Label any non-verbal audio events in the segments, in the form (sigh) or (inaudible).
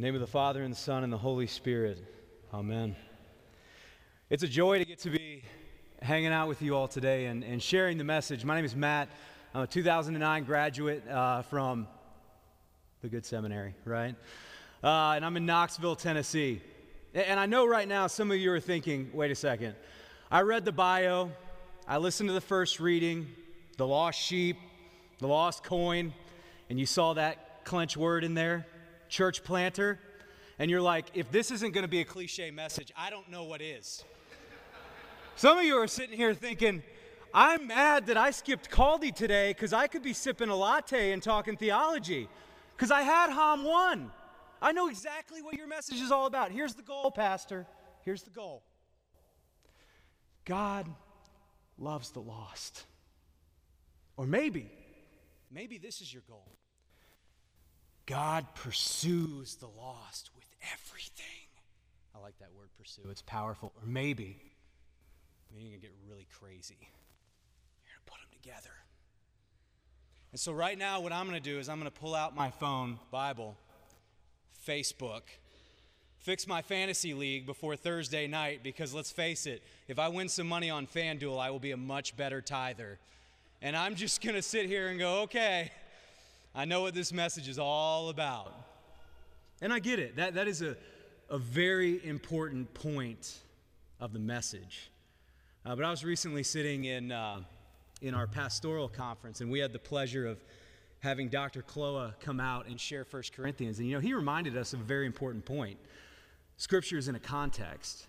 The name of the Father, and the Son, and the Holy Spirit. Amen. It's a joy to get to be hanging out with you all today and, and sharing the message. My name is Matt. I'm a 2009 graduate uh, from the good seminary, right? Uh, and I'm in Knoxville, Tennessee. And I know right now some of you are thinking, wait a second. I read the bio, I listened to the first reading, the lost sheep, the lost coin, and you saw that clench word in there church planter, and you're like, if this isn't going to be a cliche message, I don't know what is. Some of you are sitting here thinking, I'm mad that I skipped Kaldi today because I could be sipping a latte and talking theology because I had Hom 1. I know exactly what your message is all about. Here's the goal, Pastor. Here's the goal God loves the lost. Or maybe, maybe this is your goal. God pursues the lost with everything. I like that word pursue, it's powerful. Or maybe, maybe you're going to get really crazy. You're going to put them together. And so, right now, what I'm going to do is I'm going to pull out my phone, Bible, Facebook, fix my fantasy league before Thursday night because let's face it, if I win some money on FanDuel, I will be a much better tither. And I'm just going to sit here and go, okay, I know what this message is all about. And I get it. That, that is a, a very important point of the message. Uh, but I was recently sitting in, uh, in our pastoral conference, and we had the pleasure of having Dr. Kloha come out and share 1 Corinthians. And you know, he reminded us of a very important point. Scripture is in a context.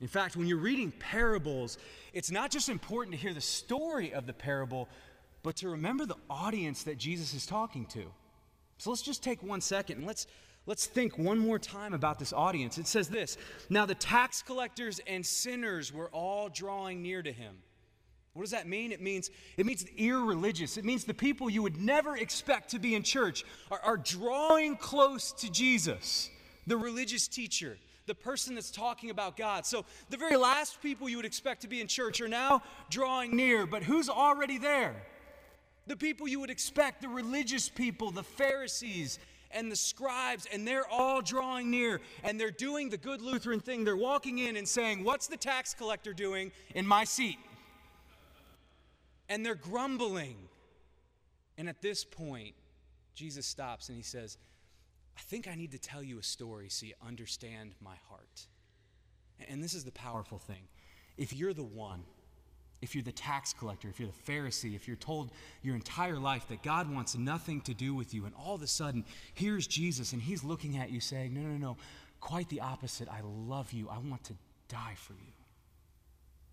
In fact, when you're reading parables, it's not just important to hear the story of the parable, but to remember the audience that Jesus is talking to. So let's just take one second and let's, let's think one more time about this audience. It says this Now the tax collectors and sinners were all drawing near to him. What does that mean? It means it means the irreligious. It means the people you would never expect to be in church are, are drawing close to Jesus, the religious teacher, the person that's talking about God. So the very last people you would expect to be in church are now drawing near, but who's already there? The people you would expect, the religious people, the Pharisees and the scribes, and they're all drawing near and they're doing the good Lutheran thing. They're walking in and saying, What's the tax collector doing in my seat? And they're grumbling. And at this point, Jesus stops and he says, I think I need to tell you a story so you understand my heart. And this is the powerful thing. If you're the one if you're the tax collector, if you're the Pharisee, if you're told your entire life that God wants nothing to do with you, and all of a sudden, here's Jesus, and he's looking at you saying, No, no, no, quite the opposite. I love you. I want to die for you.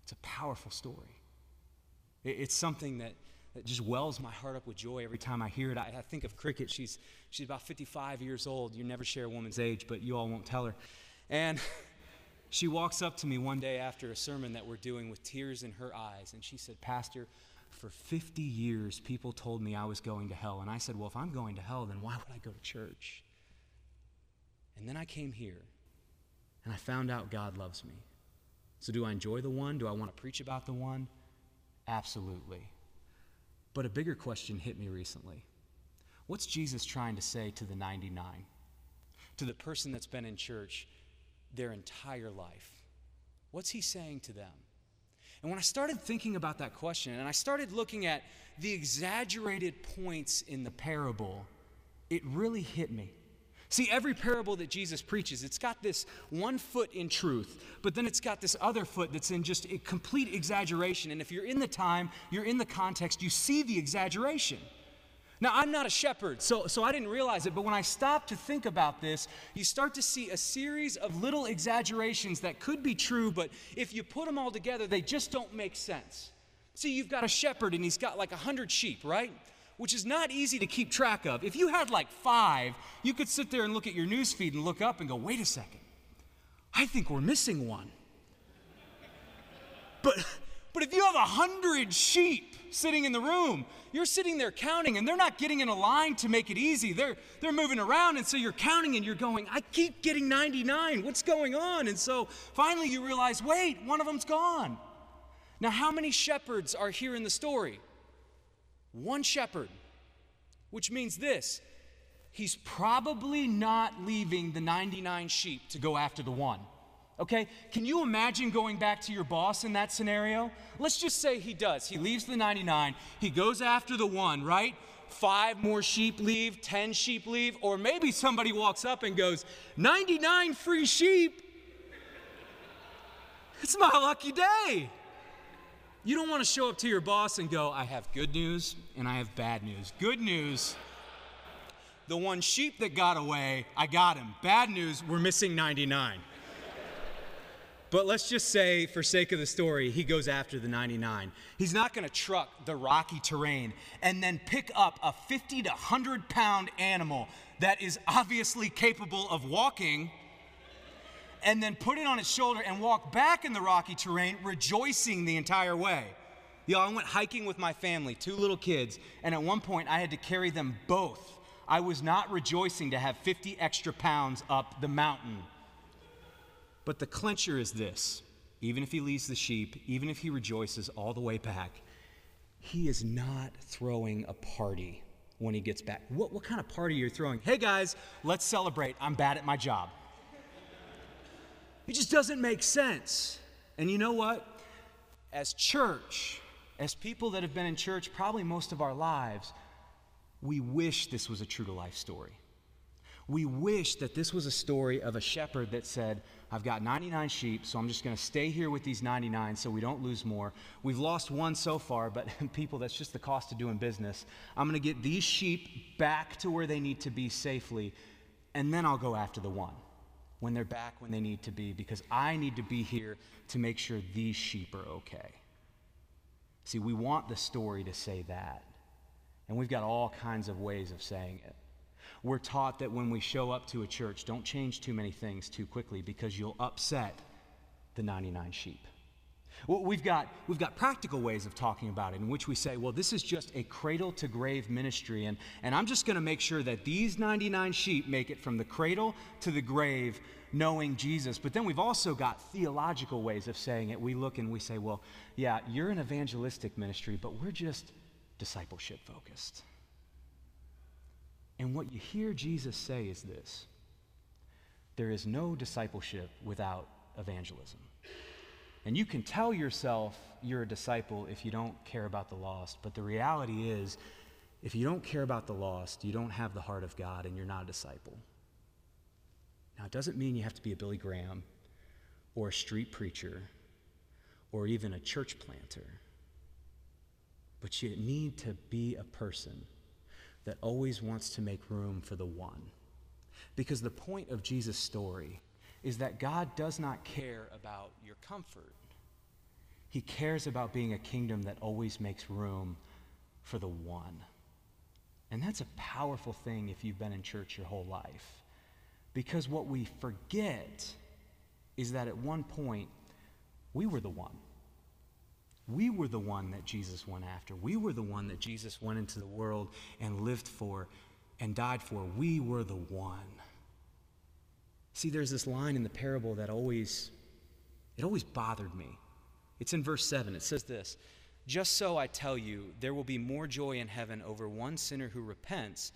It's a powerful story. It's something that, that just wells my heart up with joy every time I hear it. I, I think of Cricket. She's, she's about 55 years old. You never share a woman's age, but you all won't tell her. And (laughs) She walks up to me one day after a sermon that we're doing with tears in her eyes, and she said, Pastor, for 50 years, people told me I was going to hell. And I said, Well, if I'm going to hell, then why would I go to church? And then I came here, and I found out God loves me. So, do I enjoy the one? Do I want to preach about the one? Absolutely. But a bigger question hit me recently. What's Jesus trying to say to the 99? To the person that's been in church their entire life? What's he saying to them? And when I started thinking about that question and I started looking at the exaggerated points in the parable, it really hit me. See, every parable that Jesus preaches, it's got this one foot in truth, but then it's got this other foot that's in just a complete exaggeration. And if you're in the time, you're in the context, you see the exaggeration. Now, I'm not a shepherd, so, so I didn't realize it, but when I stopped to think about this, you start to see a series of little exaggerations that could be true, but if you put them all together, they just don't make sense. See, you've got a shepherd and he's got like a hundred sheep, right? Which is not easy to keep track of. If you had like five, you could sit there and look at your news feed and look up and go, wait a second, I think we're missing one. But, but if you have a hundred sheep, sitting in the room. You're sitting there counting, and they're not getting in a line to make it easy. They're, they're moving around, and so you're counting and you're going, I keep getting 99. What's going on? And so finally you realize, wait, one of them's gone. Now, how many shepherds are here in the story? One shepherd, which means this he's probably not leaving the 99 sheep to go after the one. Okay? Can you imagine going back to your boss in that scenario? Let's just say he does. He leaves the 99, he goes after the one, right? Five more sheep leave, 10 sheep leave, or maybe somebody walks up and goes, 99 free sheep. It's my lucky day. You don't want to show up to your boss and go, I have good news and I have bad news. Good news, the one sheep that got away, I got him. Bad news, we're missing 99. But let's just say, for sake of the story, he goes after the 99. He's not going to truck the rocky terrain and then pick up a 50 to 100 pound animal that is obviously capable of walking and then put it on its shoulder and walk back in the rocky terrain, rejoicing the entire way. Y'all, I went hiking with my family, two little kids, and at one point I had to carry them both. I was not rejoicing to have 50 extra pounds up the mountain. But the clincher is this even if he leaves the sheep, even if he rejoices all the way back, he is not throwing a party when he gets back. What, what kind of party are you throwing? Hey guys, let's celebrate. I'm bad at my job. It just doesn't make sense. And you know what? As church, as people that have been in church probably most of our lives, we wish this was a true to life story. We wish that this was a story of a shepherd that said, I've got 99 sheep, so I'm just going to stay here with these 99 so we don't lose more. We've lost one so far, but (laughs) people, that's just the cost of doing business. I'm going to get these sheep back to where they need to be safely, and then I'll go after the one when they're back when they need to be because I need to be here to make sure these sheep are okay. See, we want the story to say that. And we've got all kinds of ways of saying it. We're taught that when we show up to a church, don't change too many things too quickly because you'll upset the 99 sheep. Well, we've got, we've got practical ways of talking about it in which we say, well, this is just a cradle to grave ministry, and, and I'm just going to make sure that these 99 sheep make it from the cradle to the grave knowing Jesus. But then we've also got theological ways of saying it. We look and we say, well, yeah, you're an evangelistic ministry, but we're just discipleship focused. And what you hear Jesus say is this there is no discipleship without evangelism. And you can tell yourself you're a disciple if you don't care about the lost, but the reality is, if you don't care about the lost, you don't have the heart of God and you're not a disciple. Now, it doesn't mean you have to be a Billy Graham or a street preacher or even a church planter, but you need to be a person that always wants to make room for the one. Because the point of Jesus' story is that God does not care about your comfort. He cares about being a kingdom that always makes room for the one. And that's a powerful thing if you've been in church your whole life. Because what we forget is that at one point, we were the one. We were the one that Jesus went after. We were the one that Jesus went into the world and lived for and died for. We were the one. See, there's this line in the parable that always it always bothered me. It's in verse 7. It says this, "Just so I tell you, there will be more joy in heaven over one sinner who repents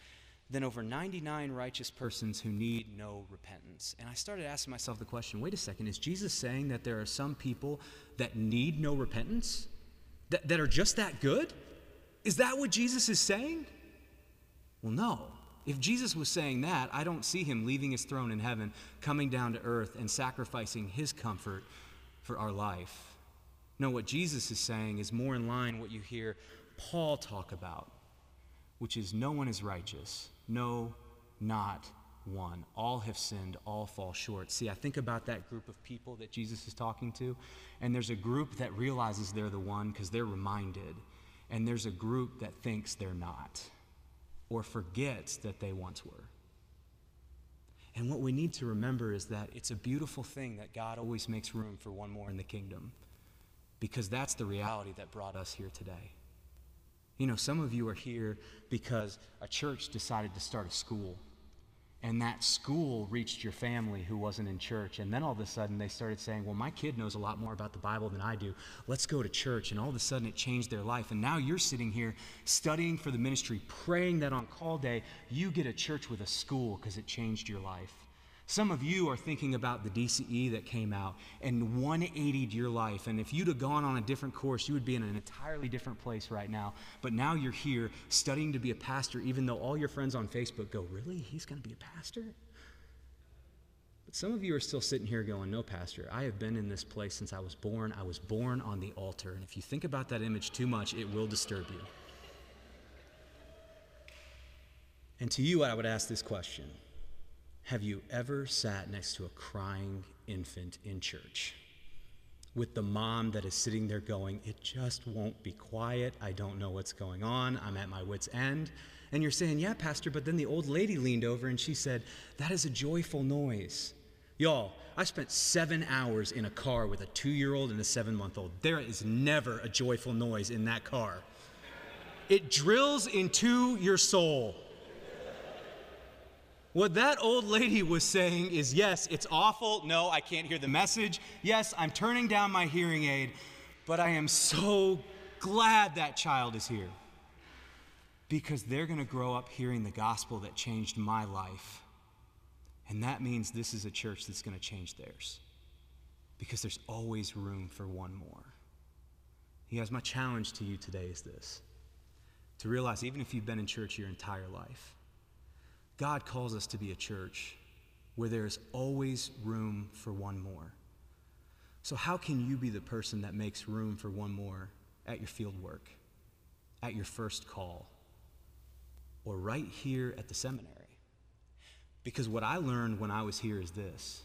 than over 99 righteous persons who need no repentance. And I started asking myself the question wait a second, is Jesus saying that there are some people that need no repentance? That, that are just that good? Is that what Jesus is saying? Well, no. If Jesus was saying that, I don't see him leaving his throne in heaven, coming down to earth, and sacrificing his comfort for our life. No, what Jesus is saying is more in line with what you hear Paul talk about, which is no one is righteous, no, not one. All have sinned, all fall short. See, I think about that group of people that Jesus is talking to, and there's a group that realizes they're the one because they're reminded, and there's a group that thinks they're not or forgets that they once were. And what we need to remember is that it's a beautiful thing that God always makes room for one more in the kingdom because that's the reality that brought us here today. You know, some of you are here because a church decided to start a school. And that school reached your family who wasn't in church. And then all of a sudden they started saying, Well, my kid knows a lot more about the Bible than I do. Let's go to church. And all of a sudden it changed their life. And now you're sitting here studying for the ministry, praying that on call day you get a church with a school because it changed your life. Some of you are thinking about the DCE that came out and 180'd your life. And if you'd have gone on a different course, you would be in an entirely different place right now. But now you're here studying to be a pastor, even though all your friends on Facebook go, Really? He's going to be a pastor? But some of you are still sitting here going, No, Pastor, I have been in this place since I was born. I was born on the altar. And if you think about that image too much, it will disturb you. And to you, I would ask this question have you ever sat next to a crying infant in church? With the mom that is sitting there going, It just won't be quiet. I don't know what's going on. I'm at my wits' end. And you're saying, Yeah, Pastor, but then the old lady leaned over and she said, That is a joyful noise. Y'all, I spent seven hours in a car with a two year old and a seven month old. There is never a joyful noise in that car. It drills into your soul. What that old lady was saying is yes, it's awful. No, I can't hear the message. Yes, I'm turning down my hearing aid, but I am so glad that child is here because they're going to grow up hearing the gospel that changed my life. And that means this is a church that's going to change theirs because there's always room for one more. He has my challenge to you today is this to realize even if you've been in church your entire life, God calls us to be a church where there's always room for one more. So, how can you be the person that makes room for one more at your field work, at your first call, or right here at the seminary? Because what I learned when I was here is this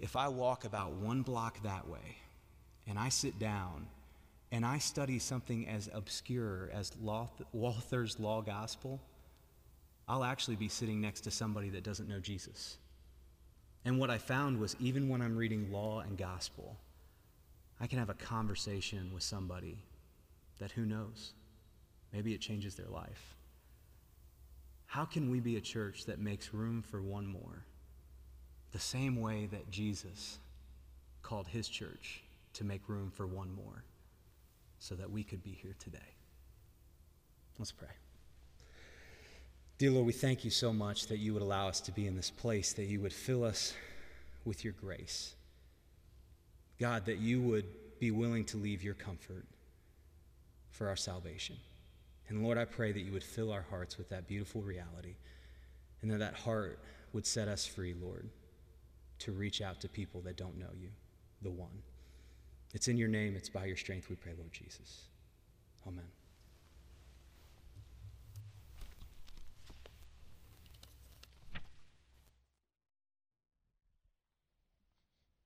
if I walk about one block that way and I sit down and I study something as obscure as Walther's Law Gospel, I'll actually be sitting next to somebody that doesn't know Jesus. And what I found was even when I'm reading law and gospel, I can have a conversation with somebody that who knows? Maybe it changes their life. How can we be a church that makes room for one more? The same way that Jesus called his church to make room for one more so that we could be here today. Let's pray. Dear Lord, we thank you so much that you would allow us to be in this place, that you would fill us with your grace. God, that you would be willing to leave your comfort for our salvation. And Lord, I pray that you would fill our hearts with that beautiful reality and that that heart would set us free, Lord, to reach out to people that don't know you, the one. It's in your name, it's by your strength we pray, Lord Jesus. Amen.